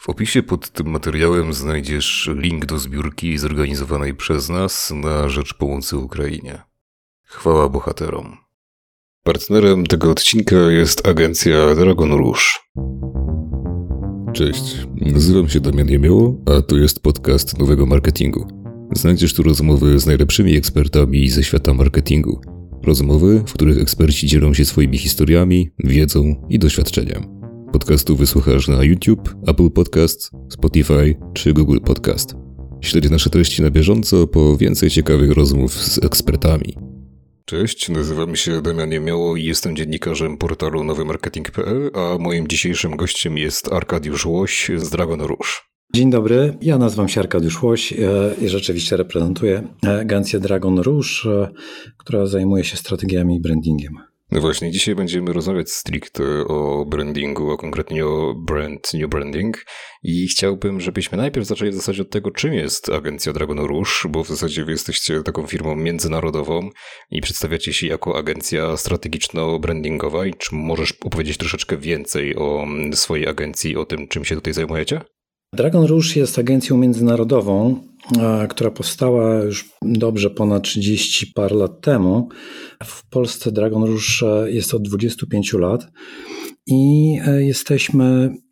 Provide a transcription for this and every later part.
W opisie pod tym materiałem znajdziesz link do zbiórki zorganizowanej przez nas na rzecz pomocy Ukrainie. Chwała bohaterom. Partnerem tego odcinka jest agencja Dragon Rouge. Cześć, nazywam się Damian Jemioło, a to jest podcast nowego marketingu. Znajdziesz tu rozmowy z najlepszymi ekspertami ze świata marketingu. Rozmowy, w których eksperci dzielą się swoimi historiami, wiedzą i doświadczeniem. Podcastu wysłuchasz na YouTube, Apple Podcast, Spotify czy Google Podcast. Śledź nasze treści na bieżąco po więcej ciekawych rozmów z ekspertami. Cześć, nazywam się Damian Niemiało i jestem dziennikarzem portalu nowymarketing.pl, a moim dzisiejszym gościem jest Arkadiusz Łoś z Dragon Rouge. Dzień dobry, ja nazywam się Arkadiusz Łoś e, i rzeczywiście reprezentuję agencję Dragon Rouge, e, która zajmuje się strategiami i brandingiem. No właśnie, dzisiaj będziemy rozmawiać stricte o brandingu, a konkretnie o brand, new branding i chciałbym, żebyśmy najpierw zaczęli w zasadzie od tego, czym jest agencja Dragon Rouge, bo w zasadzie wy jesteście taką firmą międzynarodową i przedstawiacie się jako agencja strategiczno-brandingowa i czy możesz opowiedzieć troszeczkę więcej o swojej agencji, o tym, czym się tutaj zajmujecie? Dragon Rouge jest agencją międzynarodową, która powstała już dobrze ponad 30 par lat temu. W Polsce Dragon Rouge jest od 25 lat i e, jesteśmy,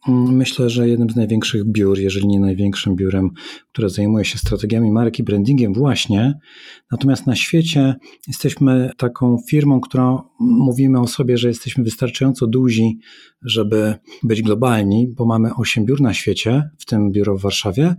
mm, myślę, że jednym z największych biur, jeżeli nie największym biurem, które zajmuje się strategiami marki, brandingiem właśnie. Natomiast na świecie jesteśmy taką firmą, która mówimy o sobie, że jesteśmy wystarczająco duzi, żeby być globalni, bo mamy 8 biur na świecie, w tym biuro w Warszawie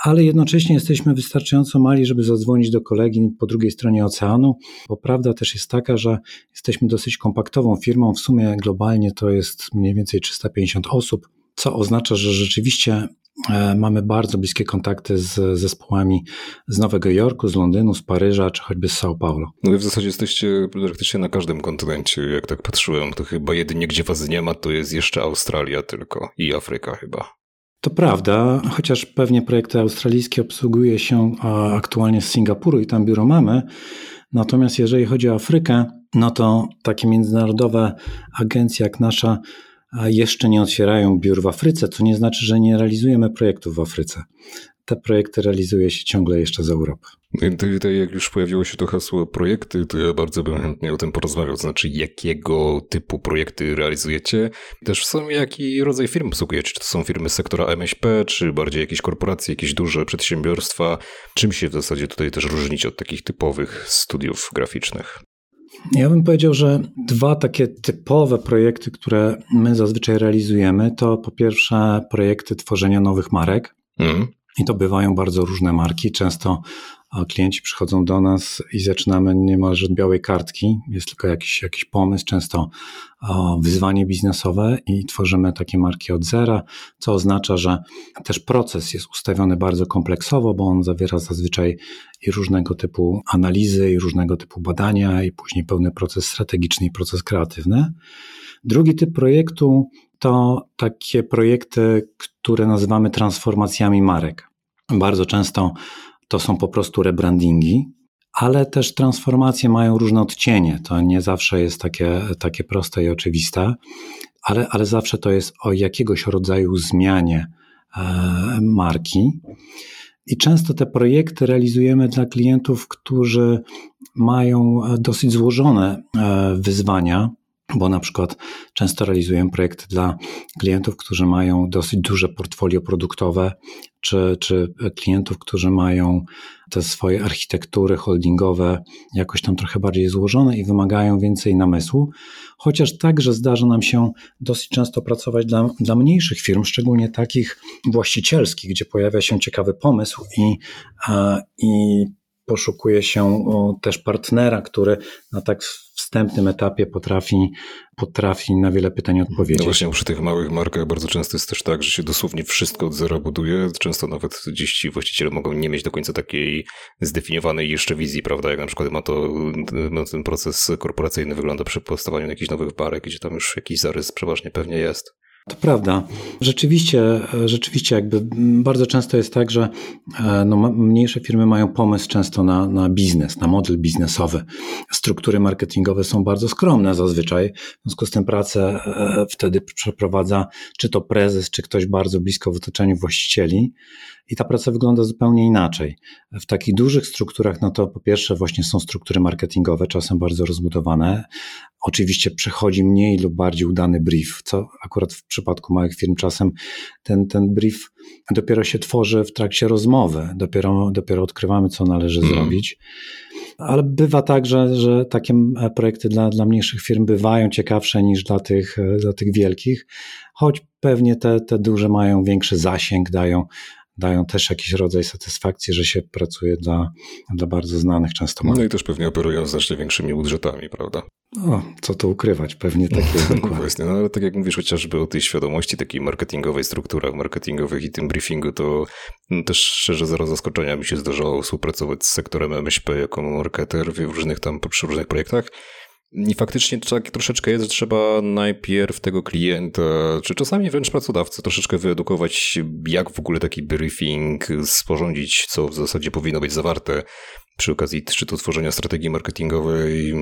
ale jednocześnie jesteśmy wystarczająco mali, żeby zadzwonić do kolegi po drugiej stronie oceanu, bo prawda też jest taka, że jesteśmy dosyć kompaktową firmą, w sumie globalnie to jest mniej więcej 350 osób, co oznacza, że rzeczywiście e, mamy bardzo bliskie kontakty z zespołami z Nowego Jorku, z Londynu, z Paryża, czy choćby z São Paulo. No i w zasadzie jesteście praktycznie na każdym kontynencie, jak tak patrzyłem, to chyba jedynie gdzie was nie ma, to jest jeszcze Australia tylko i Afryka chyba. To prawda, chociaż pewnie projekty australijskie obsługuje się aktualnie z Singapuru i tam biuro mamy. Natomiast jeżeli chodzi o Afrykę, no to takie międzynarodowe agencje jak nasza jeszcze nie otwierają biur w Afryce, co nie znaczy, że nie realizujemy projektów w Afryce te projekty realizuje się ciągle jeszcze z Europy. Tutaj, jak już pojawiło się to hasło projekty, to ja bardzo bym chętnie o tym porozmawiał. To znaczy, jakiego typu projekty realizujecie? Też w sumie jaki rodzaj firm obsługujecie? Czy to są firmy sektora MŚP, czy bardziej jakieś korporacje, jakieś duże przedsiębiorstwa? Czym się w zasadzie tutaj też różnić od takich typowych studiów graficznych? Ja bym powiedział, że dwa takie typowe projekty, które my zazwyczaj realizujemy, to po pierwsze projekty tworzenia nowych marek. Mm. I to bywają bardzo różne marki. Często klienci przychodzą do nas i zaczynamy niemalże od białej kartki. Jest tylko jakiś, jakiś pomysł, często wyzwanie biznesowe i tworzymy takie marki od zera, co oznacza, że też proces jest ustawiony bardzo kompleksowo, bo on zawiera zazwyczaj i różnego typu analizy, i różnego typu badania, i później pełny proces strategiczny i proces kreatywny. Drugi typ projektu to takie projekty, które nazywamy transformacjami marek. Bardzo często to są po prostu rebrandingi, ale też transformacje mają różne odcienie. To nie zawsze jest takie, takie proste i oczywiste, ale, ale zawsze to jest o jakiegoś rodzaju zmianie e, marki. I często te projekty realizujemy dla klientów, którzy mają dosyć złożone e, wyzwania, bo na przykład często realizujemy projekty dla klientów, którzy mają dosyć duże portfolio produktowe, czy, czy klientów, którzy mają te swoje architektury holdingowe jakoś tam trochę bardziej złożone i wymagają więcej namysłu. Chociaż także zdarza nam się dosyć często pracować dla, dla mniejszych firm, szczególnie takich właścicielskich, gdzie pojawia się ciekawy pomysł i, i poszukuje się też partnera, który na tak wstępnym etapie potrafi, potrafi na wiele pytań odpowiedzieć. No właśnie przy tych małych markach bardzo często jest też tak, że się dosłownie wszystko od zera buduje. Często nawet gdzieś ci właściciele mogą nie mieć do końca takiej zdefiniowanej jeszcze wizji, prawda? Jak na przykład ma to ma ten proces korporacyjny wygląda przy powstawaniu jakichś nowych marek, gdzie tam już jakiś zarys przeważnie pewnie jest. To prawda. Rzeczywiście, rzeczywiście jakby bardzo często jest tak, że e, no, mniejsze firmy mają pomysł często na, na biznes, na model biznesowy. Struktury marketingowe są bardzo skromne zazwyczaj, w związku z tym pracę e, wtedy przeprowadza czy to prezes, czy ktoś bardzo blisko w otoczeniu właścicieli i ta praca wygląda zupełnie inaczej. W takich dużych strukturach, no to po pierwsze właśnie są struktury marketingowe, czasem bardzo rozbudowane. Oczywiście przechodzi mniej lub bardziej udany brief, co akurat w przypadku małych firm czasem ten, ten brief dopiero się tworzy w trakcie rozmowy, dopiero, dopiero odkrywamy, co należy mm. zrobić. Ale bywa tak, że, że takie projekty dla, dla mniejszych firm bywają ciekawsze niż dla tych, dla tych wielkich, choć pewnie te, te duże mają większy zasięg, dają, dają też jakiś rodzaj satysfakcji, że się pracuje dla, dla bardzo znanych często marek. No i też pewnie operują znacznie większymi budżetami, prawda? No, co tu ukrywać, pewnie takie jest dokładnie. Właśnie, no ale tak jak mówisz chociażby o tej świadomości takiej marketingowej, strukturach marketingowych i tym briefingu, to no, też szczerze zero zaskoczenia mi się zdarzało współpracować z sektorem MŚP jako marketer w różnych tam, przy różnych projektach i faktycznie tak troszeczkę jest, że trzeba najpierw tego klienta, czy czasami wręcz pracodawcę, troszeczkę wyedukować, jak w ogóle taki briefing sporządzić, co w zasadzie powinno być zawarte przy okazji czy to tworzenia strategii marketingowej,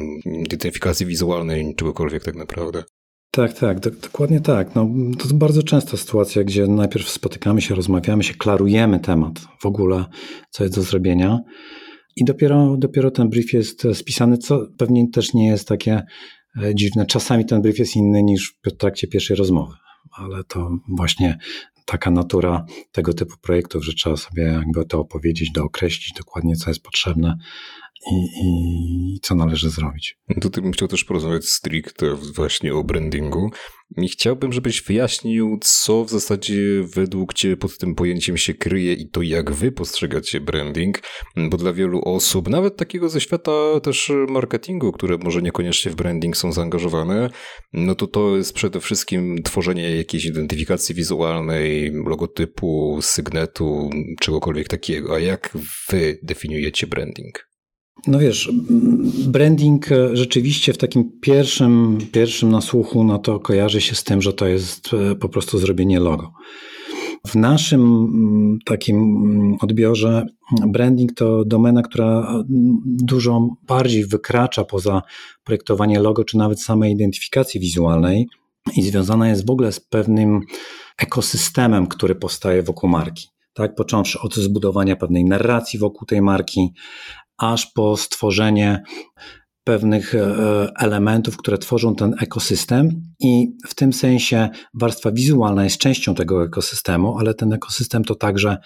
identyfikacji wizualnej, czegokolwiek tak naprawdę. Tak, tak, do, dokładnie tak. No, to bardzo częsta sytuacja, gdzie najpierw spotykamy się, rozmawiamy się, klarujemy temat w ogóle, co jest do zrobienia. I dopiero, dopiero ten brief jest spisany, co pewnie też nie jest takie e, dziwne. Czasami ten brief jest inny niż w trakcie pierwszej rozmowy, ale to właśnie taka natura tego typu projektów, że trzeba sobie jakby to opowiedzieć, dookreślić dokładnie, co jest potrzebne, i, i co należy zrobić. Tutaj bym chciał też porozmawiać stricte właśnie o brandingu i chciałbym, żebyś wyjaśnił, co w zasadzie według Ciebie pod tym pojęciem się kryje i to jak Wy postrzegacie branding, bo dla wielu osób, nawet takiego ze świata też marketingu, które może niekoniecznie w branding są zaangażowane, no to to jest przede wszystkim tworzenie jakiejś identyfikacji wizualnej, logotypu, sygnetu, czegokolwiek takiego. A jak Wy definiujecie branding? No wiesz, branding rzeczywiście w takim pierwszym, pierwszym nasłuchu no to kojarzy się z tym, że to jest e, po prostu zrobienie logo. W naszym mm, takim mm, odbiorze branding to domena, która dużo bardziej wykracza poza projektowanie logo, czy nawet samej identyfikacji wizualnej i związana jest w ogóle z pewnym ekosystemem, który powstaje wokół marki tak, począwszy od zbudowania pewnej narracji wokół tej marki, aż po stworzenie pewnych e, elementów, które tworzą ten ekosystem, i w tym sensie warstwa wizualna jest częścią tego ekosystemu, ale ten ekosystem to także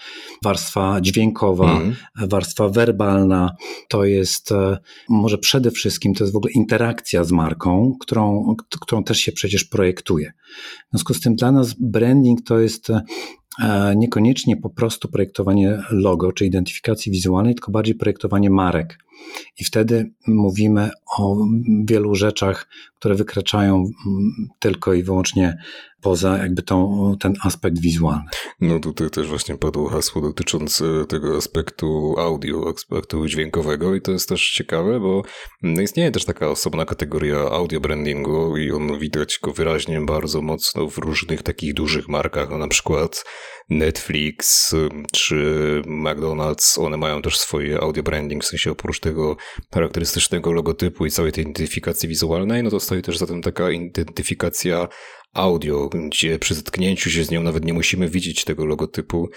warstwa dźwiękowa, mm. warstwa werbalna, to jest e, może przede wszystkim to jest w ogóle interakcja z marką, którą, którą też się przecież projektuje. W związku z tym dla nas branding to jest E, niekoniecznie po prostu projektowanie logo czy identyfikacji wizualnej, tylko bardziej projektowanie marek. I wtedy mówimy o wielu rzeczach, które wykraczają tylko i wyłącznie poza jakby tą, ten aspekt wizualny. No tutaj też właśnie padło hasło dotyczące tego aspektu audio, aspektu dźwiękowego i to jest też ciekawe, bo istnieje też taka osobna kategoria audio brandingu i on widać go wyraźnie bardzo mocno w różnych takich dużych markach, na przykład Netflix czy McDonald's, one mają też swoje audio branding, w sensie oprócz tego charakterystycznego logotypu i całej tej identyfikacji wizualnej, no to stoi też za tym taka identyfikacja audio, gdzie przy zetknięciu się z nią nawet nie musimy widzieć tego logotypu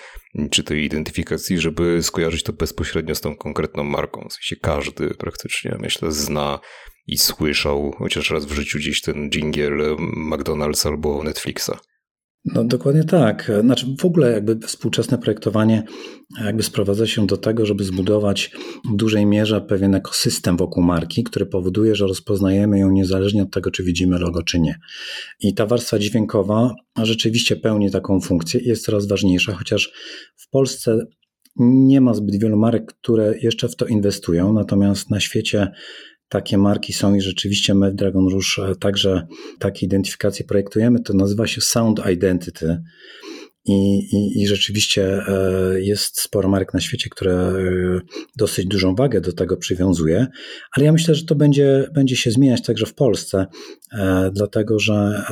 czy tej identyfikacji, żeby skojarzyć to bezpośrednio z tą konkretną marką. W sensie każdy praktycznie, myślę, zna i słyszał chociaż raz w życiu gdzieś ten jingle McDonald's albo Netflixa. No dokładnie tak. Znaczy w ogóle jakby współczesne projektowanie jakby sprowadza się do tego, żeby zbudować w dużej mierze pewien ekosystem wokół marki, który powoduje, że rozpoznajemy ją niezależnie od tego, czy widzimy logo, czy nie. I ta warstwa dźwiękowa rzeczywiście pełni taką funkcję i jest coraz ważniejsza, chociaż w Polsce nie ma zbyt wielu marek, które jeszcze w to inwestują, natomiast na świecie takie marki są i rzeczywiście my w Dragon Rouge także takie identyfikacje projektujemy. To nazywa się Sound Identity. I, i, i rzeczywiście jest sporo marek na świecie, które dosyć dużą wagę do tego przywiązuje, ale ja myślę, że to będzie, będzie się zmieniać także w Polsce, dlatego że,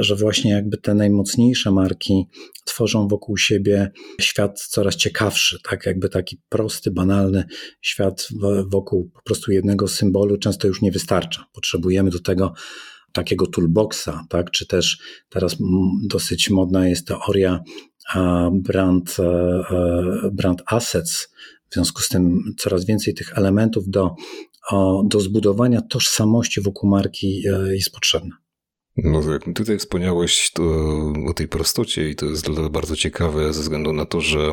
że właśnie jakby te najmocniejsze marki tworzą wokół siebie świat coraz ciekawszy, tak jakby taki prosty, banalny świat wokół po prostu jednego symbolu często już nie wystarcza. Potrzebujemy do tego takiego toolboxa, tak? czy też teraz dosyć modna jest teoria brand, e, e, brand assets, w związku z tym coraz więcej tych elementów do, do zbudowania tożsamości wokół marki e, jest potrzebne. No jak tutaj wspomniałeś to, o tej prostocie i to jest bardzo ciekawe ze względu na to, że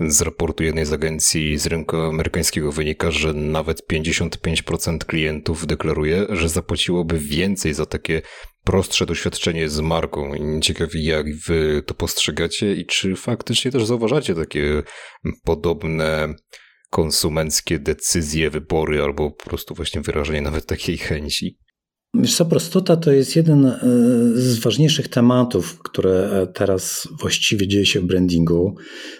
z raportu jednej z agencji z rynku amerykańskiego wynika, że nawet 55% klientów deklaruje, że zapłaciłoby więcej za takie prostsze doświadczenie z marką. Ciekawi jak wy to postrzegacie i czy faktycznie też zauważacie takie podobne konsumenckie decyzje, wybory albo po prostu właśnie wyrażenie nawet takiej chęci? Wiesz co, prostota to jest jeden e, z ważniejszych tematów, które e, teraz właściwie dzieje się w brandingu.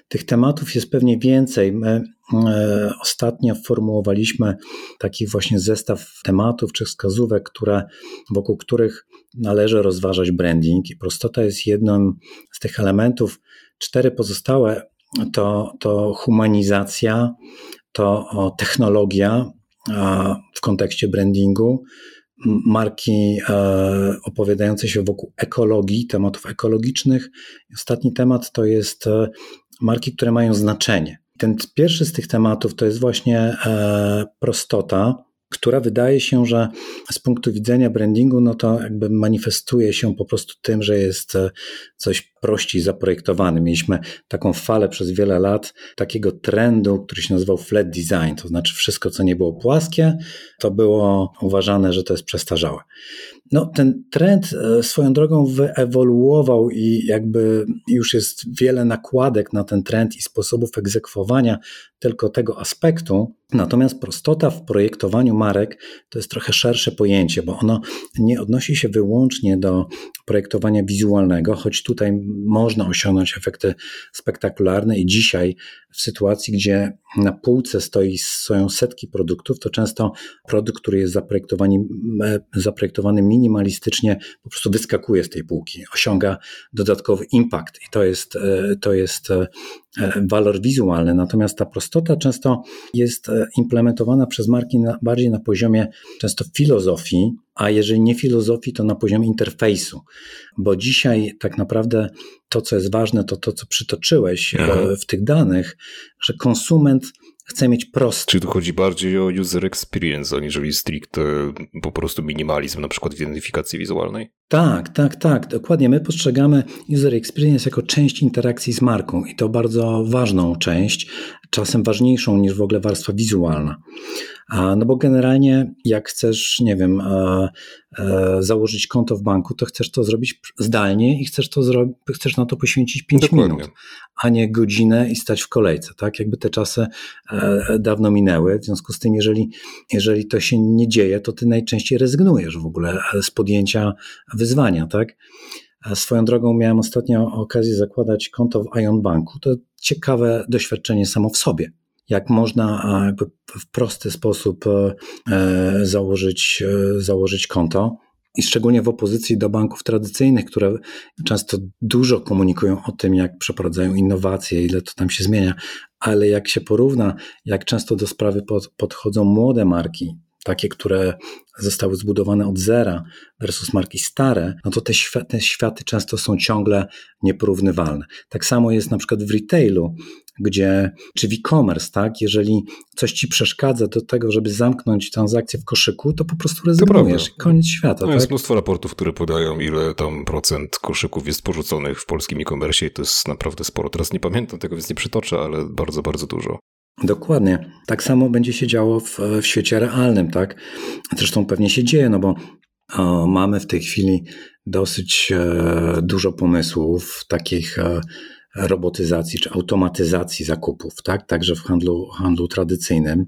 Tych tematów jest pewnie więcej. My e, ostatnio formułowaliśmy taki właśnie zestaw tematów czy wskazówek, które, wokół których należy rozważać branding i prostota jest jednym z tych elementów. Cztery pozostałe to, to humanizacja, to technologia w kontekście brandingu, marki e, opowiadające się wokół ekologii, tematów ekologicznych. Ostatni temat to jest e, marki, które mają znaczenie. Ten pierwszy z tych tematów to jest właśnie e, prostota, która wydaje się, że z punktu widzenia brandingu, no to jakby manifestuje się po prostu tym, że jest coś prościej zaprojektowany. Mieliśmy taką falę przez wiele lat takiego trendu, który się nazywał flat design, to znaczy wszystko, co nie było płaskie, to było uważane, że to jest przestarzałe. No, ten trend e, swoją drogą wyewoluował i jakby już jest wiele nakładek na ten trend i sposobów egzekwowania tylko tego aspektu. Natomiast prostota w projektowaniu marek to jest trochę szersze pojęcie, bo ono nie odnosi się wyłącznie do projektowania wizualnego, choć tutaj można osiągnąć efekty spektakularne i dzisiaj w sytuacji, gdzie na półce stoi, stoją setki produktów, to często produkt, który jest zaprojektowany, zaprojektowany minimalistycznie, po prostu wyskakuje z tej półki, osiąga dodatkowy impact. I to jest, e, to jest e, walor wizualny. Natomiast ta prostota często jest implementowana przez marki na, bardziej na poziomie często filozofii, a jeżeli nie filozofii, to na poziomie interfejsu, bo dzisiaj tak naprawdę to, co jest ważne, to to, co przytoczyłeś Aha. w tych danych, że konsument chce mieć proste. Czy tu chodzi bardziej o user experience, aniżeli stricte po prostu minimalizm, na przykład w identyfikacji wizualnej? Tak, tak, tak, dokładnie. My postrzegamy user experience jako część interakcji z marką i to bardzo ważną część, czasem ważniejszą niż w ogóle warstwa wizualna. No bo generalnie jak chcesz, nie wiem, e, e, założyć konto w banku, to chcesz to zrobić zdalnie i chcesz, to zrobić, chcesz na to poświęcić 5 Dokładnie. minut, a nie godzinę i stać w kolejce. Tak? Jakby te czasy e, dawno minęły. W związku z tym, jeżeli, jeżeli to się nie dzieje, to ty najczęściej rezygnujesz w ogóle z podjęcia wyzwania. Tak? Swoją drogą miałem ostatnio okazję zakładać konto w Ion Banku. To ciekawe doświadczenie samo w sobie jak można jakby w prosty sposób e, e, założyć, e, założyć konto. I szczególnie w opozycji do banków tradycyjnych, które często dużo komunikują o tym, jak przeprowadzają innowacje, ile to tam się zmienia, ale jak się porówna, jak często do sprawy pod, podchodzą młode marki, takie, które zostały zbudowane od zera versus marki stare, no to te, światy, te światy często są ciągle nieporównywalne. Tak samo jest na przykład w retailu, gdzie, czy w e-commerce, tak, jeżeli coś ci przeszkadza do tego, żeby zamknąć transakcję w koszyku, to po prostu rezygnujesz. Koniec świata. No tak? Jest mnóstwo raportów, które podają, ile tam procent koszyków jest porzuconych w polskim e-commerce i to jest naprawdę sporo. Teraz nie pamiętam tego, więc nie przytoczę, ale bardzo, bardzo dużo. Dokładnie. Tak samo będzie się działo w, w świecie realnym, tak? Zresztą pewnie się dzieje, no bo o, mamy w tej chwili dosyć e, dużo pomysłów takich e, robotyzacji czy automatyzacji zakupów, tak? Także w handlu, handlu tradycyjnym.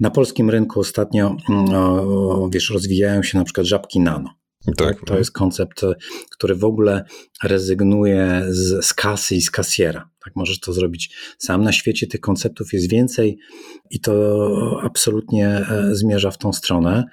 Na polskim rynku ostatnio, mm, o, wiesz, rozwijają się na przykład żabki nano. Tak. To jest koncept, który w ogóle rezygnuje z, z kasy i z kasjera. Tak możesz to zrobić sam. Na świecie tych konceptów jest więcej i to absolutnie e, zmierza w tą stronę.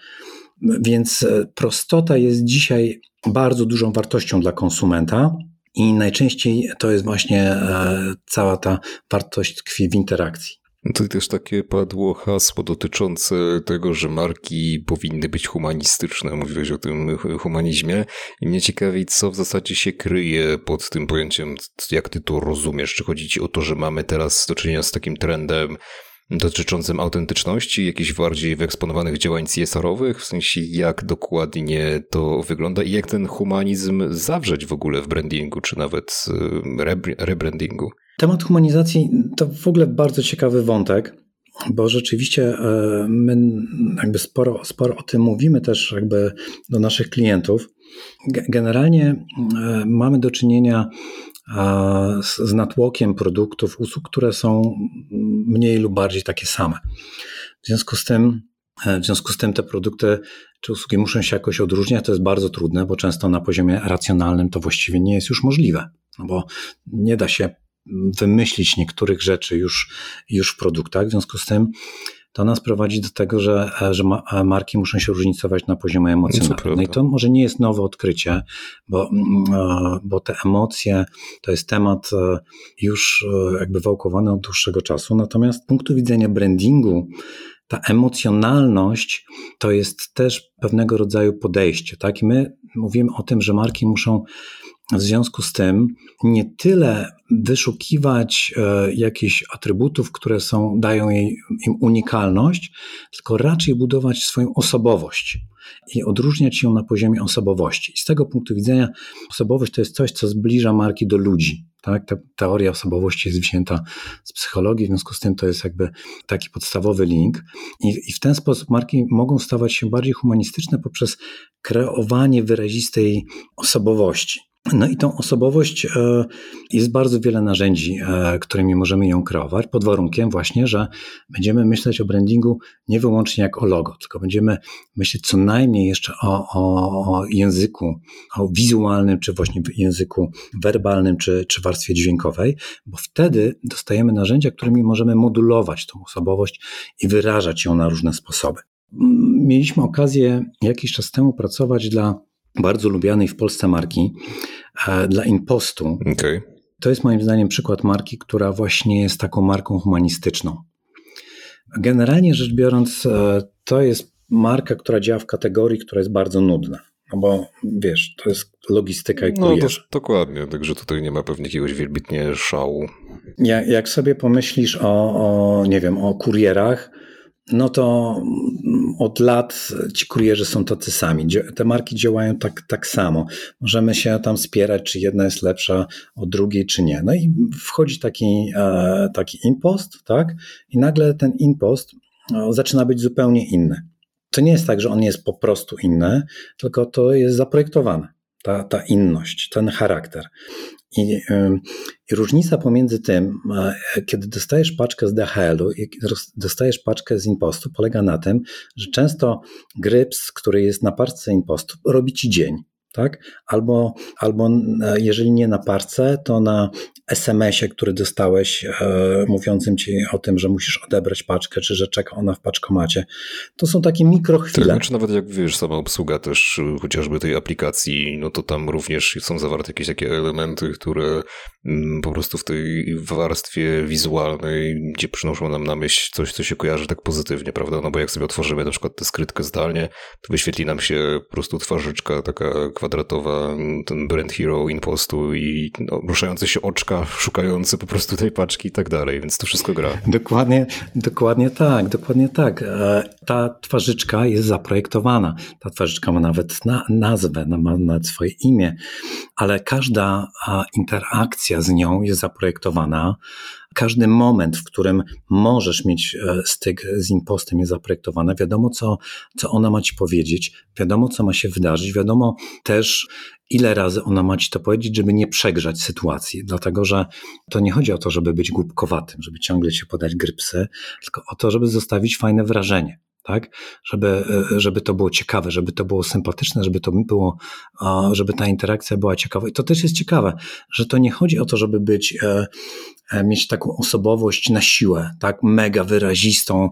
Więc e, prostota jest dzisiaj bardzo dużą wartością dla konsumenta. I najczęściej to jest właśnie e, cała ta wartość tkwi w interakcji. To też takie padło hasło dotyczące tego, że marki powinny być humanistyczne. Mówiłeś o tym humanizmie. I mnie ciekawi, co w zasadzie się kryje pod tym pojęciem, jak ty to rozumiesz. Czy chodzi ci o to, że mamy teraz do czynienia z takim trendem dotyczącym autentyczności, jakichś bardziej wyeksponowanych działań CSR-owych, w sensie jak dokładnie to wygląda i jak ten humanizm zawrzeć w ogóle w brandingu, czy nawet rebrandingu? Temat humanizacji to w ogóle bardzo ciekawy wątek, bo rzeczywiście e, my jakby sporo, sporo o tym mówimy też jakby do naszych klientów. Generalnie e, mamy do czynienia z natłokiem produktów, usług, które są mniej lub bardziej takie same. W związku z tym, e, w związku z tym te produkty czy usługi muszą się jakoś odróżniać. To jest bardzo trudne, bo często na poziomie racjonalnym to właściwie nie jest już możliwe, no bo nie da się wymyślić niektórych rzeczy już, już w produktach. W związku z tym to nas prowadzi do tego, że, że marki muszą się różnicować na poziomie emocjonalnym. No i to może nie jest nowe odkrycie, bo, mm, bo te emocje to jest temat e, już e, jakby wałkowany od dłuższego czasu. Natomiast z punktu widzenia brandingu, ta emocjonalność to jest też pewnego rodzaju podejście. Tak? I my mówimy o tym, że marki muszą w związku z tym nie tyle wyszukiwać e, jakichś atrybutów, które są, dają jej, im unikalność, tylko raczej budować swoją osobowość i odróżniać ją na poziomie osobowości. I z tego punktu widzenia osobowość to jest coś, co zbliża marki do ludzi. Tak? Ta teoria osobowości jest wzięta z psychologii, w związku z tym to jest jakby taki podstawowy link. I, I, w ten sposób marki mogą stawać się bardziej humanistyczne poprzez kreowanie wyrazistej osobowości. No i tą osobowość e, jest bardzo wiele narzędzi, e, którymi możemy ją kreować, pod warunkiem właśnie, że będziemy myśleć o brandingu nie wyłącznie jak o logo, tylko będziemy myśleć co najmniej jeszcze o, o, o języku, o wizualnym, czy właśnie języku werbalnym, czy, czy warstwie dźwiękowej, bo wtedy dostajemy narzędzia, którymi możemy modulować tą osobowość i wyrażać ją na różne sposoby. Mieliśmy okazję jakiś czas temu pracować dla bardzo lubianej w Polsce marki e, dla Impostu. Okay. To jest moim zdaniem przykład marki, która właśnie jest taką marką humanistyczną. Generalnie rzecz biorąc, e, to jest marka, która działa w kategorii, która jest bardzo nudna. No bo wiesz, to jest logistyka i kurier. No to, dokładnie, także tutaj nie ma pewnie jakiegoś wielbitnie szału. Jak, jak sobie pomyślisz o, o, nie wiem, o kurierach, no to od lat ci kurierzy są tacy sami. Te marki działają tak, tak samo. Możemy się tam spierać, czy jedna jest lepsza od drugiej, czy nie. No i wchodzi taki, e, taki impost, tak? I nagle ten impost no, zaczyna być zupełnie inny. To nie jest tak, że on jest po prostu inny, tylko to jest zaprojektowane ta, ta inność, ten charakter. I, I, różnica pomiędzy tym, kiedy dostajesz paczkę z DHL-u i dostajesz paczkę z Impostu, polega na tym, że często Gryps, który jest na paczce Impostu, robi ci dzień tak? Albo, albo e, jeżeli nie na parce, to na SMS-ie, który dostałeś, e, mówiącym ci o tym, że musisz odebrać paczkę, czy że czeka ona w paczkomacie. To są takie mikrochwile. Tak, czy nawet jak wiesz, sama obsługa też y, chociażby tej aplikacji, no to tam również są zawarte jakieś takie elementy, które mm, po prostu w tej warstwie wizualnej, gdzie przynoszą nam na myśl coś, co się kojarzy tak pozytywnie, prawda? No bo jak sobie otworzymy na przykład tę skrytkę zdalnie, to wyświetli nam się po prostu twarzyczka taka kwadratowa, ten brand hero impostu i no, ruszające się oczka, szukające po prostu tej paczki i tak dalej, więc to wszystko gra. Dokładnie, dokładnie tak, dokładnie tak. E, ta twarzyczka jest zaprojektowana. Ta twarzyczka ma nawet na, nazwę, ma nawet swoje imię, ale każda interakcja z nią jest zaprojektowana każdy moment, w którym możesz mieć e, styk z impostem jest zaprojektowany. Wiadomo, co, co ona ma ci powiedzieć, wiadomo, co ma się wydarzyć, wiadomo też, ile razy ona ma ci to powiedzieć, żeby nie przegrzać sytuacji. Dlatego, że to nie chodzi o to, żeby być głupkowatym, żeby ciągle ci podać grypsy, tylko o to, żeby zostawić fajne wrażenie. Tak? Żeby, żeby to było ciekawe, żeby to było sympatyczne, żeby to było, żeby ta interakcja była ciekawa. I to też jest ciekawe, że to nie chodzi o to, żeby być, e, e, mieć taką osobowość na siłę, tak? Mega wyrazistą.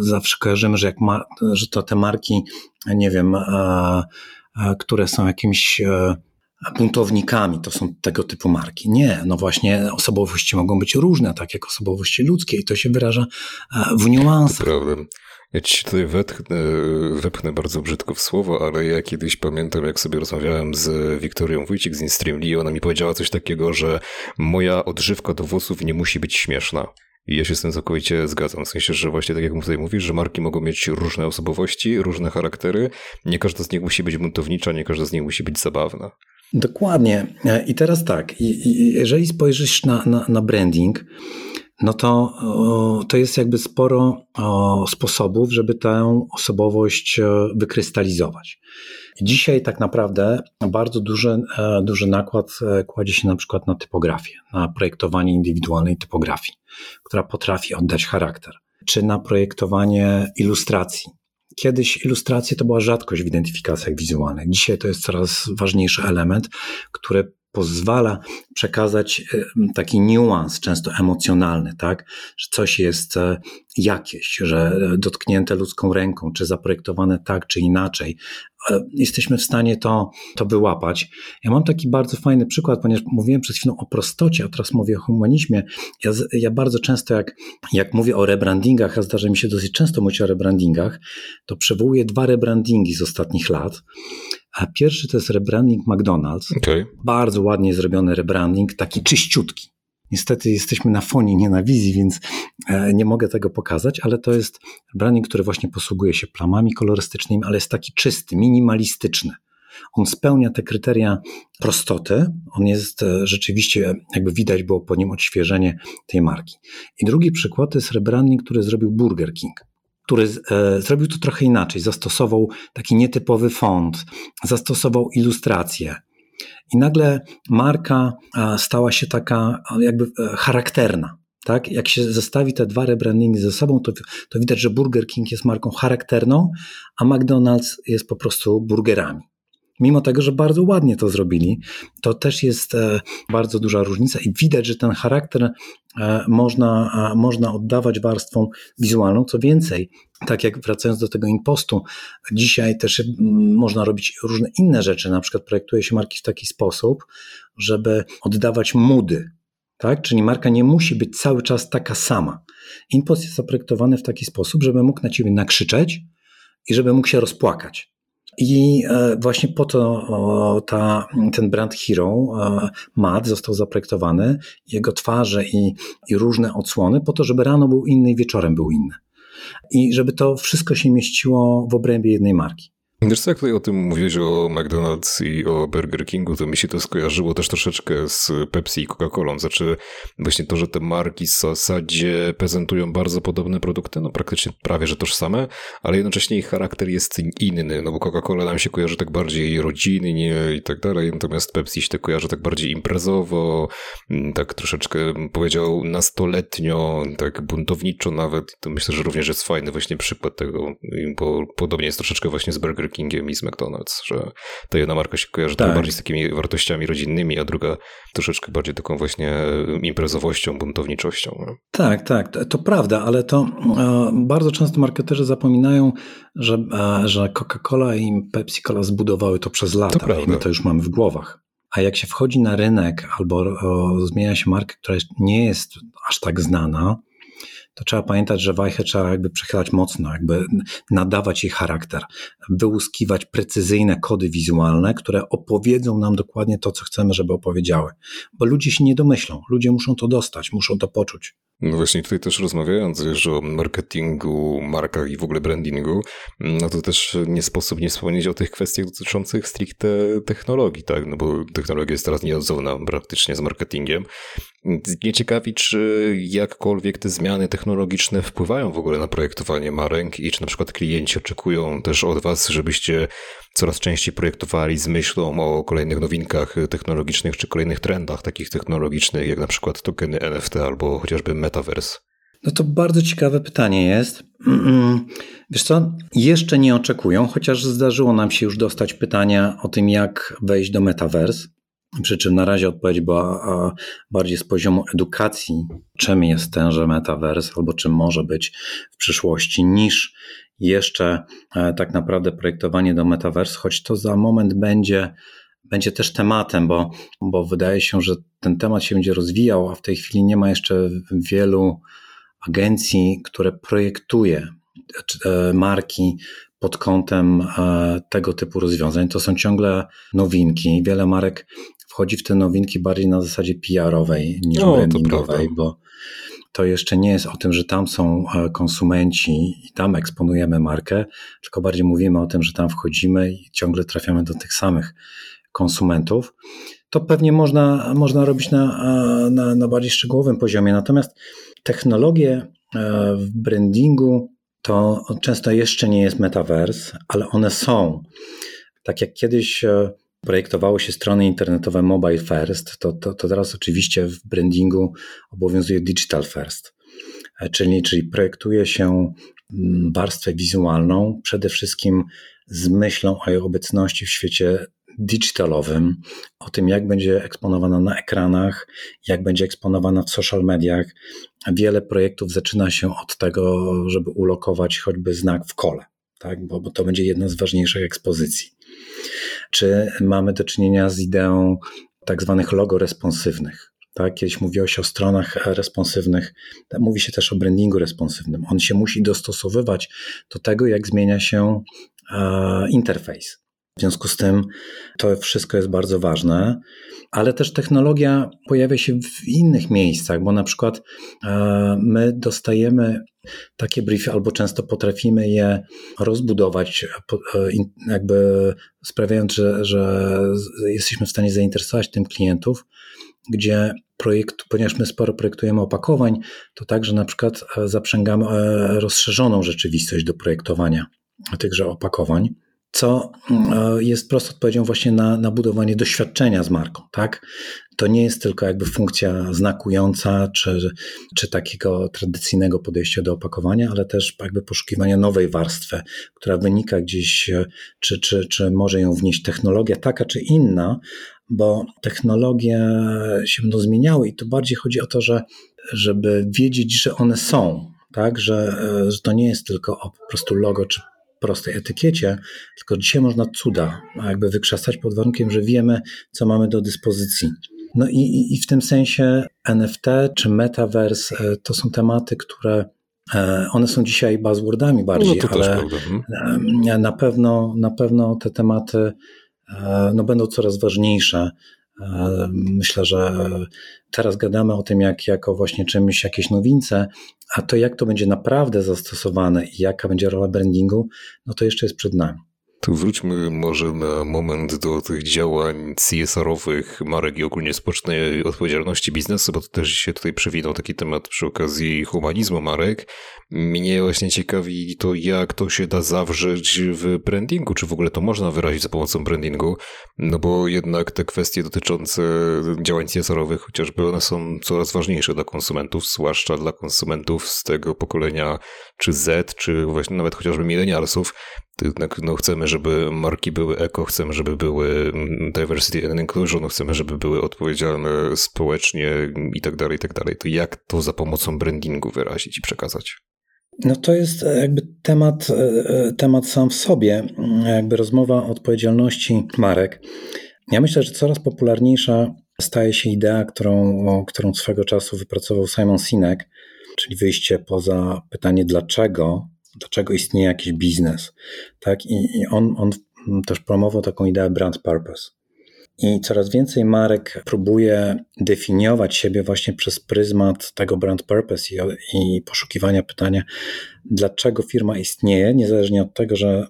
Zawsze kojarzymy, że jak ma, że to te marki, nie wiem, e, które są jakimś buntownikami, to są tego typu marki. Nie, no właśnie osobowości mogą być różne, tak jak osobowości ludzkie i to się wyraża w niuansach. Prawda. Ja ci tutaj wetchnę, wepchnę bardzo brzydko w słowo, ale ja kiedyś pamiętam, jak sobie rozmawiałem z Wiktorią Wójcik z Instreamly i ona mi powiedziała coś takiego, że moja odżywka do włosów nie musi być śmieszna. I ja się z tym całkowicie zgadzam. W sensie, że właśnie tak jak tutaj mówisz, że marki mogą mieć różne osobowości, różne charaktery. Nie każda z nich musi być buntownicza, nie każda z nich musi być zabawna. Dokładnie. I teraz tak, jeżeli spojrzysz na, na, na branding, no to, to jest jakby sporo sposobów, żeby tę osobowość e, wykrystalizować. Dzisiaj tak naprawdę bardzo duży, e, duży nakład e, kładzie się na przykład na typografię, na projektowanie indywidualnej typografii, która potrafi oddać charakter, czy na projektowanie ilustracji. Kiedyś ilustracje to była rzadkość w identyfikacjach wizualnych. Dzisiaj to jest coraz ważniejszy element, który pozwala przekazać e, taki niuans, często emocjonalny, tak? Że coś jest e, jakieś, że dotknięte ludzką ręką, czy zaprojektowane tak, czy inaczej. E, jesteśmy w stanie to, to wyłapać. Ja mam taki bardzo fajny przykład, ponieważ mówiłem przed chwilą o prostocie, a teraz mówię o humanizmie. Ja, ja bardzo często, jak, jak mówię o rebrandingach, a zdarza mi się dosyć często mówić o rebrandingach, to przywołuję dwa rebrandingi z ostatnich lat. A pierwszy to jest rebranding McDonald's. Okay. Bardzo ładnie zrobiony rebranding, taki czyściutki. Niestety jesteśmy na fonie, nie na wizji, więc e, nie mogę tego pokazać, ale to jest branding, który właśnie posługuje się plamami kolorystycznymi, ale jest taki czysty, minimalistyczny. On spełnia te kryteria prostoty. On jest e, rzeczywiście, jakby widać było po nim odświeżenie tej marki. I drugi przykład to jest rebranding, który zrobił Burger King który e, zrobił to trochę inaczej. Zastosował taki nietypowy font, zastosował ilustrację. I nagle marka stała się taka jakby e, charakterna. Tak? Jak się zestawi te dwa rebrandingi ze sobą, to, to widać, że Burger King jest marką charakterną, a McDonald's jest po prostu burgerami mimo tego, że bardzo ładnie to zrobili, to też jest e, bardzo duża różnica i widać, że ten charakter e, można, można oddawać warstwą wizualną. Co więcej, tak jak wracając do tego impostu, dzisiaj też można robić różne inne rzeczy, na przykład projektuje się marki w taki sposób, żeby oddawać mudy, tak? Czyli marka nie musi być cały czas taka sama. Impost jest zaprojektowany w taki sposób, żeby mógł na ciebie nakrzyczeć i żeby mógł się rozpłakać. I e, właśnie po to ta, ten brand Hero, e, mat, został zaprojektowany, jego twarze i, i różne odsłony, po to, żeby rano był inny i wieczorem był inny. I żeby to wszystko się mieściło w obrębie jednej marki. Wiesz co, jak tutaj o tym mówiłeś o McDonald's i o Burger Kingu, to mi się to skojarzyło też troszeczkę z Pepsi i Coca-Colą. Znaczy właśnie to, że te marki w zasadzie prezentują bardzo podobne produkty, no praktycznie prawie, że tożsame, ale jednocześnie ich charakter jest inny, no bo Coca-Cola nam się kojarzy tak bardziej rodzinnie i tak dalej, natomiast Pepsi się to kojarzy tak bardziej imprezowo, mm, tak troszeczkę powiedział nastoletnio, tak buntowniczo nawet. To myślę, że również jest fajny właśnie przykład tego, bo podobnie jest troszeczkę właśnie z Burger Kingiem i z McDonald's, że ta jedna marka się kojarzy tak. bardziej z takimi wartościami rodzinnymi, a druga troszeczkę bardziej taką właśnie imprezowością, buntowniczością. Tak, tak, to, prawda, ale to bardzo często marketerzy zapominają, że, że Coca-Cola i Pepsi-Cola zbudowały to przez lata to i my to już mamy w głowach. A jak się wchodzi na rynek albo o, zmienia się markę, która nie jest aż tak znana, to trzeba pamiętać, że wajchę trzeba jakby przechylać mocno, jakby nadawać jej charakter, wyłuskiwać precyzyjne kody wizualne, które opowiedzą nam dokładnie to, co chcemy, żeby opowiedziały. Bo ludzie się nie domyślą, ludzie muszą to dostać, muszą to poczuć. No właśnie tutaj też rozmawiając już o marketingu, markach i w ogóle brandingu, no to też nie sposób nie wspomnieć o tych kwestiach dotyczących stricte technologii, tak? No bo technologia jest teraz nieodzowna praktycznie z marketingiem. Nie ciekawi, czy jakkolwiek te zmiany technologiczne wpływają w ogóle na projektowanie marek i czy na przykład klienci oczekują też od was, żebyście coraz częściej projektowali z myślą o kolejnych nowinkach technologicznych czy kolejnych trendach takich technologicznych, jak na przykład tokeny NFT albo chociażby Metaverse. No to bardzo ciekawe pytanie jest. Wiesz co, jeszcze nie oczekują, chociaż zdarzyło nam się już dostać pytania o tym, jak wejść do Metaverse. Przy czym na razie odpowiedź była bardziej z poziomu edukacji, czym jest tenże Metaverse albo czym może być w przyszłości, niż jeszcze e, tak naprawdę projektowanie do Metaverse, choć to za moment będzie będzie też tematem, bo, bo wydaje się, że ten temat się będzie rozwijał, a w tej chwili nie ma jeszcze wielu agencji, które projektuje e, marki pod kątem e, tego typu rozwiązań. To są ciągle nowinki. Wiele marek wchodzi w te nowinki bardziej na zasadzie PR-owej niż no, brandingowej, bo to jeszcze nie jest o tym, że tam są e, konsumenci i tam eksponujemy markę, tylko bardziej mówimy o tym, że tam wchodzimy i ciągle trafiamy do tych samych konsumentów. To pewnie można, można robić na, na, na bardziej szczegółowym poziomie. Natomiast technologie e, w brandingu to często jeszcze nie jest metaverse, ale one są. Tak jak kiedyś e, projektowało się strony internetowe mobile first, to, to, to teraz oczywiście w brandingu obowiązuje digital first, e, czyli, czyli projektuje się mm, warstwę wizualną przede wszystkim z myślą o jej obecności w świecie digitalowym, o tym, jak będzie eksponowana na ekranach, jak będzie eksponowana w social mediach. Wiele projektów zaczyna się od tego, żeby ulokować choćby znak w kole, tak? bo, bo to będzie jedna z ważniejszych ekspozycji. Czy mamy do czynienia z ideą tak zwanych logo responsywnych? Tak, kiedyś mówiło się o stronach responsywnych, mówi się też o brandingu responsywnym. On się musi dostosowywać do tego, jak zmienia się interfejs. W związku z tym to wszystko jest bardzo ważne, ale też technologia pojawia się w innych miejscach, bo na przykład e, my dostajemy takie briefy, albo często potrafimy je rozbudować, e, jakby sprawiając, że, że jesteśmy w stanie zainteresować tym klientów, gdzie projekt, ponieważ my sporo projektujemy opakowań, to także na przykład e, zaprzęgamy rozszerzoną rzeczywistość do projektowania tychże opakowań co e, jest prostą odpowiedzią właśnie na, na budowanie doświadczenia z marką, tak? To nie jest tylko jakby funkcja znakująca, czy, czy takiego tradycyjnego podejścia do opakowania, ale też jakby poszukiwania nowej warstwy, która wynika gdzieś, e, czy, czy, czy może ją wnieść technologia taka czy inna, bo technologie się będą zmieniały i to bardziej chodzi o to, że żeby wiedzieć, że one są, tak, że, e, że to nie jest tylko o po prostu logo czy prostej etykiecie, tylko dzisiaj można cuda jakby wykrzesać pod warunkiem, że wiemy, co mamy do dyspozycji. No i, i w tym sensie NFT czy metaverse e, to są tematy, które e, one są dzisiaj buzzwordami bardziej, no ale mhm. na pewno, na pewno te tematy e, no, będą coraz ważniejsze. Myślę, że teraz gadamy o tym, jak jako właśnie czymś, jakieś nowince, a to jak to będzie naprawdę zastosowane i jaka będzie rola brandingu, no to jeszcze jest przed nami. Tu wróćmy może na moment do tych działań CSR-owych marek i ogólnie społecznej odpowiedzialności biznesu, bo to też się tutaj przewinął taki temat przy okazji humanizmu marek. Mnie właśnie ciekawi to, jak to się da zawrzeć w brandingu, czy w ogóle to można wyrazić za pomocą brandingu, no bo jednak te kwestie dotyczące działań CSR-owych, chociażby one są coraz ważniejsze dla konsumentów, zwłaszcza dla konsumentów z tego pokolenia czy Z, czy właśnie nawet chociażby milenialsów, no, chcemy, żeby marki były eko, chcemy, żeby były mm, diversity and inclusion, chcemy, żeby były odpowiedzialne społecznie i tak dalej, i tak dalej. To jak to za pomocą brandingu wyrazić i przekazać? No to jest e, jakby temat, e, e, temat sam w sobie, jakby rozmowa o odpowiedzialności marek. Ja myślę, że coraz popularniejsza staje się idea, którą, którą swego czasu wypracował Simon Sinek, czyli wyjście poza pytanie dlaczego, dlaczego istnieje jakiś biznes. Tak? I, i on, on też promował taką ideę brand purpose. I coraz więcej marek próbuje definiować siebie właśnie przez pryzmat tego brand purpose i, i poszukiwania pytania, dlaczego firma istnieje, niezależnie od tego, że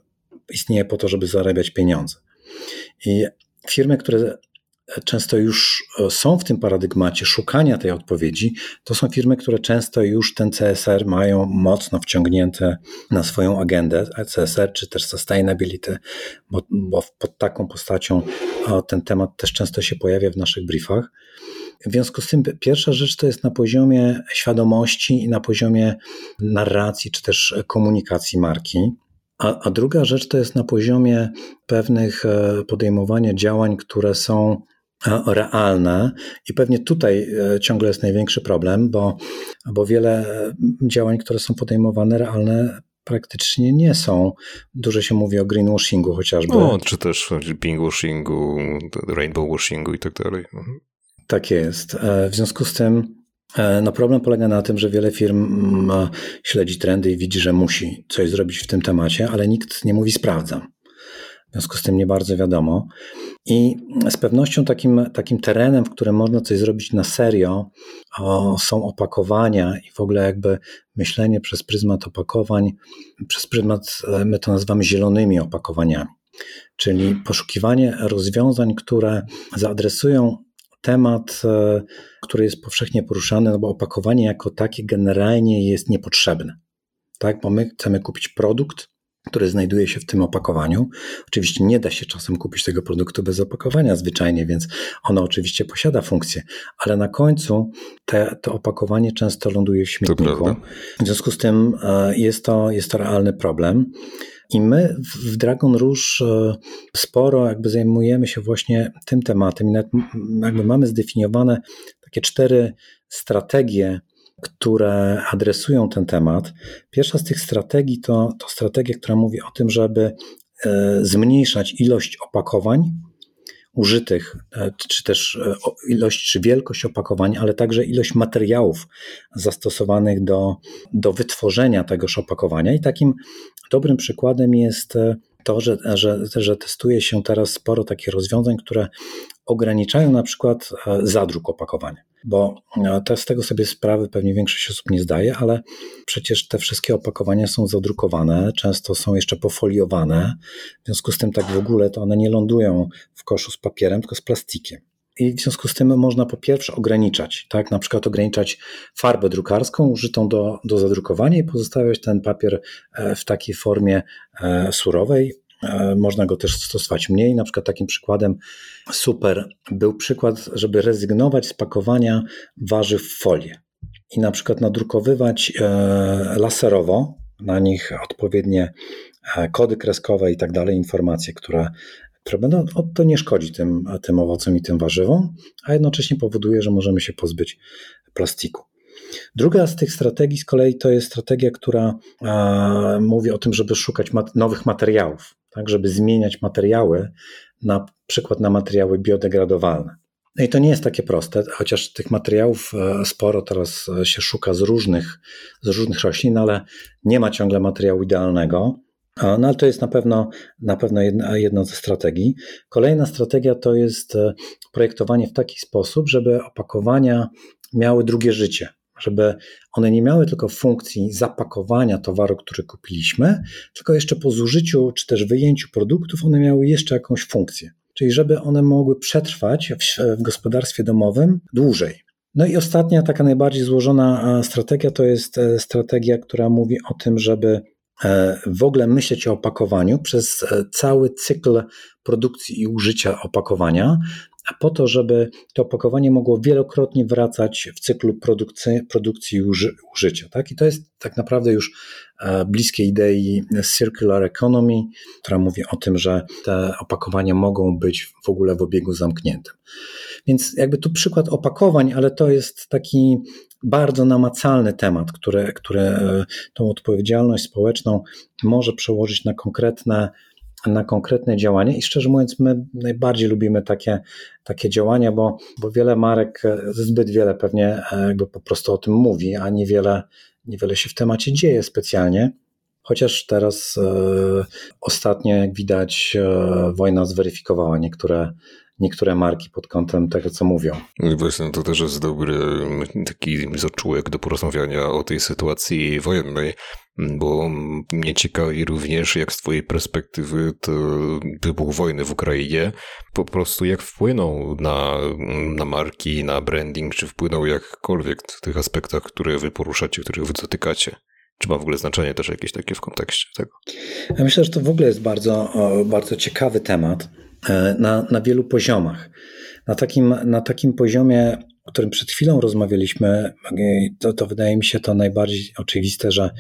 istnieje po to, żeby zarabiać pieniądze. I firmy, które często już e, są w tym paradygmacie szukania tej odpowiedzi, to są firmy, które często już ten CSR mają mocno wciągnięte na swoją agendę, CSR czy też sustainability, bo, bo pod taką postacią ten temat też często się pojawia w naszych briefach. W związku z tym pierwsza rzecz to jest na poziomie świadomości i na poziomie narracji czy też komunikacji marki. A, a druga rzecz to jest na poziomie pewnych e, podejmowania działań, które są e, realne i pewnie tutaj e, ciągle jest największy problem, bo, bo wiele działań, które są podejmowane realne praktycznie nie są. Dużo się mówi o greenwashingu chociażby. No, czy też pinkwashingu, rainbowwashingu i tak dalej. Mhm. Tak jest. W związku z tym E, no problem polega na tym, że wiele firm mm, śledzi trendy i widzi, że musi coś zrobić w tym temacie, ale nikt nie mówi sprawdzam. W związku z tym nie bardzo wiadomo. I z pewnością takim, takim terenem, w którym można coś zrobić na serio, o, są opakowania i w ogóle jakby myślenie przez pryzmat opakowań, przez pryzmat, e, my to nazywamy zielonymi opakowaniami. Czyli poszukiwanie rozwiązań, które zaadresują temat, e, który jest powszechnie poruszany, no bo opakowanie jako takie generalnie jest niepotrzebne. Tak, bo my chcemy kupić produkt, który znajduje się w tym opakowaniu. Oczywiście nie da się czasem kupić tego produktu bez opakowania zwyczajnie, więc ono oczywiście posiada funkcję, ale na końcu te, to opakowanie często ląduje w śmietniku. W związku z tym e, jest to, jest to realny problem. I my w Dragon Rouge e, sporo jakby zajmujemy się właśnie tym tematem i jakby mamy zdefiniowane takie cztery strategie, które adresują ten temat. Pierwsza z tych strategii to, to strategia, która mówi o tym, żeby e, zmniejszać ilość opakowań użytych, e, czy też ilość czy wielkość opakowań, ale także ilość materiałów zastosowanych do, do wytworzenia tegoż opakowania. I takim Dobrym przykładem jest e, to, że, że, że testuje się teraz sporo takich rozwiązań, które ograniczają na przykład e, zadruk opakowania. Bo e, te, z tego sobie sprawy pewnie większość osób nie zdaje, ale przecież te wszystkie opakowania są zadrukowane, często są jeszcze pofoliowane, w związku z tym tak w ogóle to one nie lądują w koszu z papierem, tylko z plastikiem. I w związku z tym można po pierwsze ograniczać, tak, na przykład ograniczać farbę drukarską użytą do, do zadrukowania i pozostawiać ten papier e, w takiej formie surowej. E, można go też stosować mniej. Na przykład takim przykładem super był przykład, żeby rezygnować z pakowania warzyw w folię i na przykład nadrukowywać laserowo na nich odpowiednie kody kreskowe i tak dalej, informacje, które będą, to nie szkodzi tym, tym owocom i tym warzywom, a jednocześnie powoduje, że możemy się pozbyć plastiku. Druga z tych strategii z kolei to jest strategia, która mówi o tym, żeby szukać mat nowych materiałów, tak, żeby zmieniać materiały, na przykład na materiały biodegradowalne. No i to nie jest takie proste, chociaż tych materiałów e, sporo teraz e, się szuka z różnych, z różnych roślin, ale nie ma ciągle materiału idealnego. No ale to jest na pewno, na pewno jedna, jedna ze strategii. Kolejna strategia to jest e, projektowanie w taki sposób, żeby opakowania miały drugie życie, żeby one nie miały tylko funkcji zapakowania towaru, który kupiliśmy, tylko jeszcze po zużyciu czy też wyjęciu produktów one miały jeszcze jakąś funkcję. Czyli żeby one mogły przetrwać w, w gospodarstwie domowym dłużej. No i ostatnia, taka najbardziej złożona strategia to jest e, strategia, która mówi o tym, żeby E, w ogóle myśleć o opakowaniu przez e, cały cykl produkcji i użycia opakowania, a po to, żeby to opakowanie mogło wielokrotnie wracać w cyklu produkcji, produkcji uży, użycia. Tak? I to jest tak naprawdę już e, bliskie idei circular economy, która mówi o tym, że te opakowania mogą być w ogóle w obiegu zamkniętym. Więc jakby tu przykład opakowań, ale to jest taki bardzo namacalny temat, który, który e, tą odpowiedzialność społeczną może przełożyć na konkretne, na konkretne działania. I szczerze mówiąc, my najbardziej lubimy takie, takie działania, bo, bo wiele marek, e, zbyt wiele pewnie e, jakby po prostu o tym mówi, a niewiele, niewiele się w temacie dzieje specjalnie. Chociaż teraz e, ostatnio, jak widać, e, wojna zweryfikowała niektóre niektóre marki pod kątem tego, co mówią. Właśnie to też jest dobry taki zaczółek do porozmawiania o tej sytuacji wojennej, bo mnie ciekawi również, jak z twojej perspektywy to wybuch wojny w Ukrainie po prostu jak wpłynął na, na marki, na branding, czy wpłynął jakkolwiek w tych aspektach, które wy poruszacie, których wy dotykacie. Czy ma w ogóle znaczenie też jakieś takie w kontekście tego? Ja myślę, że to w ogóle jest bardzo, bardzo ciekawy temat na, na wielu poziomach. Na takim, na takim poziomie o którym przed chwilą rozmawialiśmy, to, to wydaje mi się to najbardziej oczywiste, że,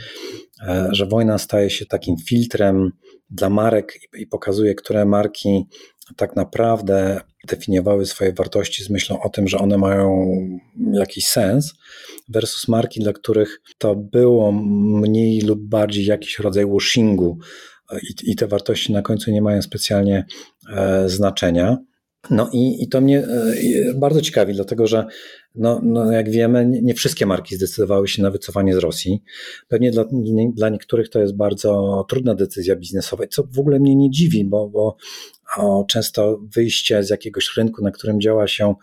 e, że wojna staje się takim filtrem dla marek i, i pokazuje, które marki tak naprawdę definiowały swoje wartości z myślą o tym, że one mają jakiś sens, versus marki, dla których to było mniej lub bardziej jakiś rodzaj washingu i, i te wartości na końcu nie mają specjalnie e, znaczenia. No i, i to mnie e, bardzo ciekawi, dlatego że no, no jak wiemy, nie wszystkie marki zdecydowały się na wycofanie z Rosji. Pewnie dla, dla niektórych to jest bardzo trudna decyzja biznesowa, co w ogóle mnie nie dziwi, bo, bo o, często wyjście z jakiegoś rynku, na którym działa się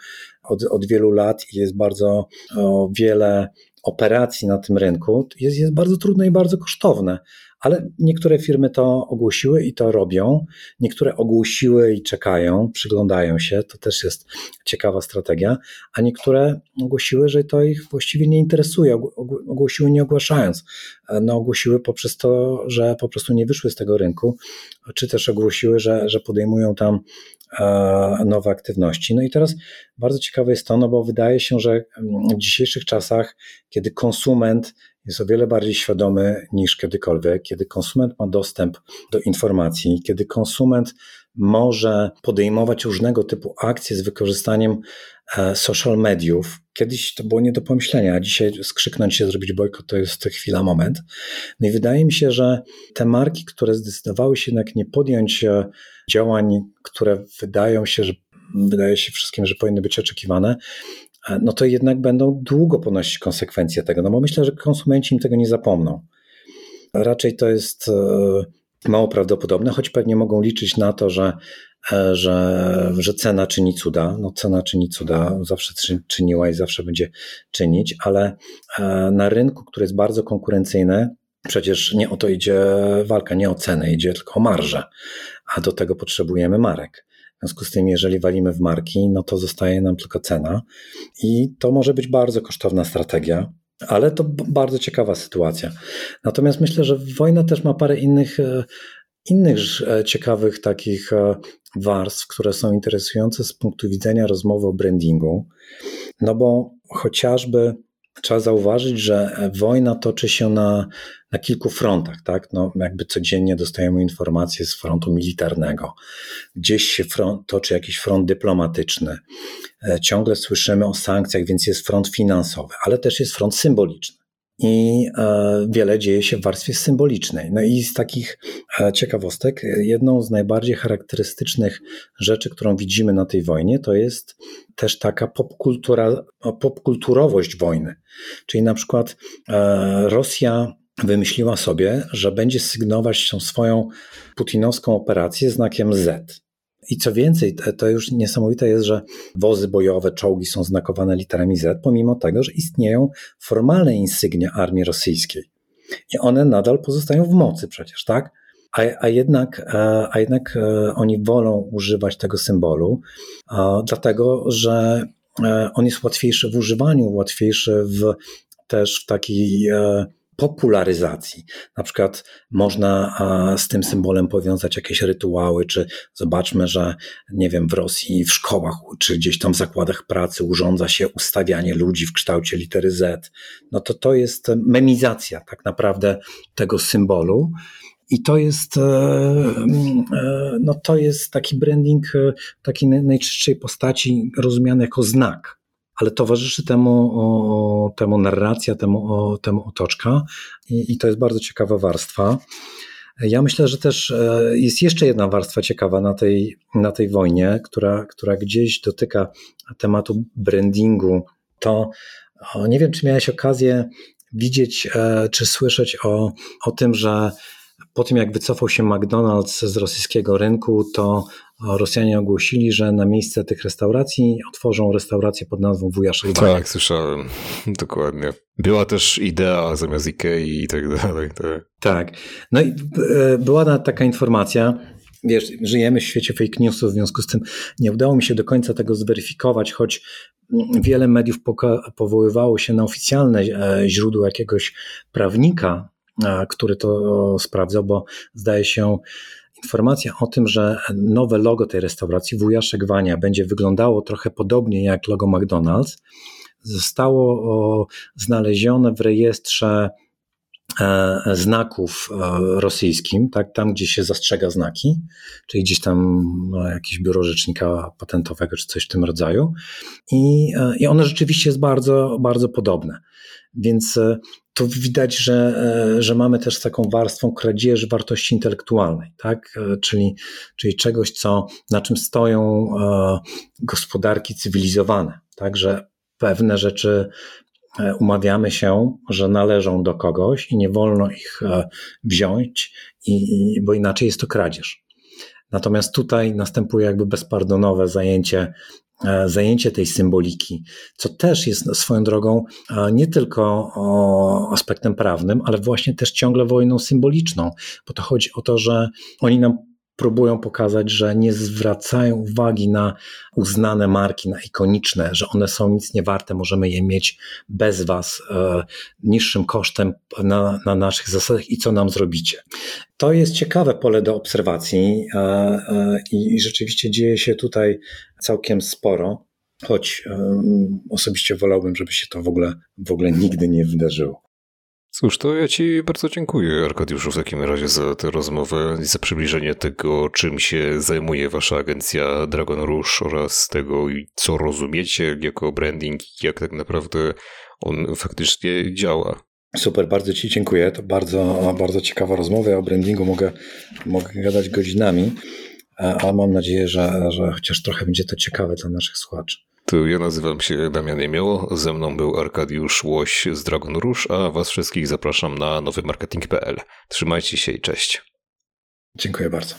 od, od wielu lat i jest bardzo o, wiele operacji na tym rynku, jest, jest bardzo trudne i bardzo kosztowne ale niektóre firmy to ogłosiły i to robią. Niektóre ogłosiły i czekają, przyglądają się, to też jest ciekawa strategia, a niektóre ogłosiły, że to ich właściwie nie interesuje, ogłosiły nie ogłaszając. No, ogłosiły poprzez to, że po prostu nie wyszły z tego rynku, czy też ogłosiły, że, że podejmują tam e, nowe aktywności. No i teraz bardzo ciekawe jest to, no bo wydaje się, że w dzisiejszych czasach, kiedy konsument jest o wiele bardziej świadomy niż kiedykolwiek, kiedy konsument ma dostęp do informacji, kiedy konsument może podejmować różnego typu akcje z wykorzystaniem e, social mediów. Kiedyś to było nie do pomyślenia, a dzisiaj skrzyknąć się, zrobić bojkot to jest chwila, moment. No i wydaje mi się, że te marki, które zdecydowały się jednak nie podjąć e, działań, które wydają się, że wydaje się wszystkim, że powinny być oczekiwane, no to jednak będą długo ponosić konsekwencje tego, no bo myślę, że konsumenci im tego nie zapomną. Raczej to jest e, mało prawdopodobne, choć pewnie mogą liczyć na to, że, e, że, że cena czyni cuda. No cena czyni cuda, zawsze czyniła i zawsze będzie czynić, ale e, na rynku, który jest bardzo konkurencyjny, przecież nie o to idzie walka, nie o cenę, idzie tylko o marżę, a do tego potrzebujemy marek. W związku z tym, jeżeli walimy w marki, no to zostaje nam tylko cena i to może być bardzo kosztowna strategia, ale to bardzo ciekawa sytuacja. Natomiast myślę, że wojna też ma parę innych, e, innych e, ciekawych takich e, warstw, które są interesujące z punktu widzenia rozmowy o brandingu. No bo chociażby trzeba zauważyć, że wojna toczy się na, na kilku frontach, tak? No, jakby codziennie dostajemy informacje z frontu militarnego. Gdzieś się front, toczy jakiś front dyplomatyczny. E, ciągle słyszymy o sankcjach, więc jest front finansowy, ale też jest front symboliczny i e, wiele dzieje się w warstwie symbolicznej. No i z takich e, ciekawostek, jedną z najbardziej charakterystycznych rzeczy, którą widzimy na tej wojnie, to jest też taka popkultura, popkulturowość wojny. Czyli na przykład e, Rosja wymyśliła sobie, że będzie sygnować tą swoją putinowską operację znakiem Z. I co więcej, to już niesamowite jest, że wozy bojowe, czołgi są znakowane literami Z, pomimo tego, że istnieją formalne insygnia armii rosyjskiej. I one nadal pozostają w mocy przecież, tak? A, a, jednak, e, a jednak e, oni wolą używać tego symbolu, dlatego że e, on jest łatwiejszy w używaniu, łatwiejszy w, też w takiej popularyzacji. Na przykład można z tym symbolem powiązać jakieś rytuały, czy zobaczmy, że nie wiem, w Rosji w szkołach, czy gdzieś tam w zakładach pracy urządza się ustawianie ludzi w kształcie litery Z. No to to jest memizacja tak naprawdę tego symbolu. I to jest, e, e, no to jest taki branding e, takiej najczystszej postaci rozumiany jako znak ale towarzyszy temu, o, temu narracja, temu, o, temu otoczka i, i to jest bardzo ciekawa warstwa. Ja myślę, że też e, jest jeszcze jedna warstwa ciekawa na tej, na tej wojnie, która, która gdzieś dotyka tematu brandingu. To nie wiem, czy miałeś okazję widzieć e, czy słyszeć o, o tym, że po tym jak wycofał się McDonald's z rosyjskiego rynku, to Rosjanie ogłosili, że na miejsce tych restauracji otworzą restaurację pod nazwą Wuja Szejbania. Tak, słyszałem. Dokładnie. Była też idea zamiast Ikei i tak dalej. Tak. tak. No i e, była taka informacja, wiesz, żyjemy w świecie fake newsów, w związku z tym nie udało mi się do końca tego zweryfikować, choć wiele mediów powoływało się na oficjalne e, źródło jakiegoś prawnika, który to sprawdzał, bo zdaje się informacja o tym, że nowe logo tej restauracji, Wujaszek Wania, będzie wyglądało trochę podobnie jak logo McDonald's, zostało znalezione w rejestrze e, znaków e, rosyjskim, tak, tam gdzie się zastrzega znaki, czyli gdzieś tam jakieś biuro rzecznika patentowego czy coś w tym rodzaju. I, e, i rzeczywiście jest bardzo, bardzo podobne. Więc to widać, że, że mamy też taką warstwą kradzieży wartości intelektualnej, tak? czyli, czyli czegoś, co, na czym stoją gospodarki cywilizowane. Także pewne rzeczy e, umawiamy się, że należą do kogoś i nie wolno ich e, wziąć, i, bo inaczej jest to kradzież. Natomiast tutaj następuje jakby bezpardonowe zajęcie, e, zajęcie tej symboliki, co też jest swoją drogą nie tylko aspektem prawnym, ale właśnie też ciągle wojną symboliczną, bo to chodzi o to, że oni nam próbują pokazać, że nie zwracają uwagi na uznane marki, na ikoniczne, że one są nic nie warte, możemy je mieć bez Was e, niższym kosztem na, na naszych zasadach i co nam zrobicie. To jest ciekawe pole do obserwacji e, e, i rzeczywiście dzieje się tutaj całkiem sporo, choć osobiście wolałbym, żeby się to w ogóle, w ogóle nigdy nie wydarzyło. Cóż, to ja Ci bardzo dziękuję, Arkadiuszu, w takim razie za tę rozmowę i za przybliżenie tego, czym się zajmuje Wasza agencja Dragon Rouge oraz tego, co rozumiecie jako branding i jak tak naprawdę on faktycznie działa. Super, bardzo Ci dziękuję. To bardzo, bardzo ciekawa rozmowa. Ja o brandingu mogę, mogę gadać godzinami, a mam nadzieję, że, że chociaż trochę będzie to ciekawe dla naszych słuchaczy. To ja nazywam się Damian Jemioło, ze mną był Arkadiusz Łoś z Dragon Rouge, a was wszystkich zapraszam na nowymarketing.pl. Trzymajcie się i cześć. Dziękuję bardzo.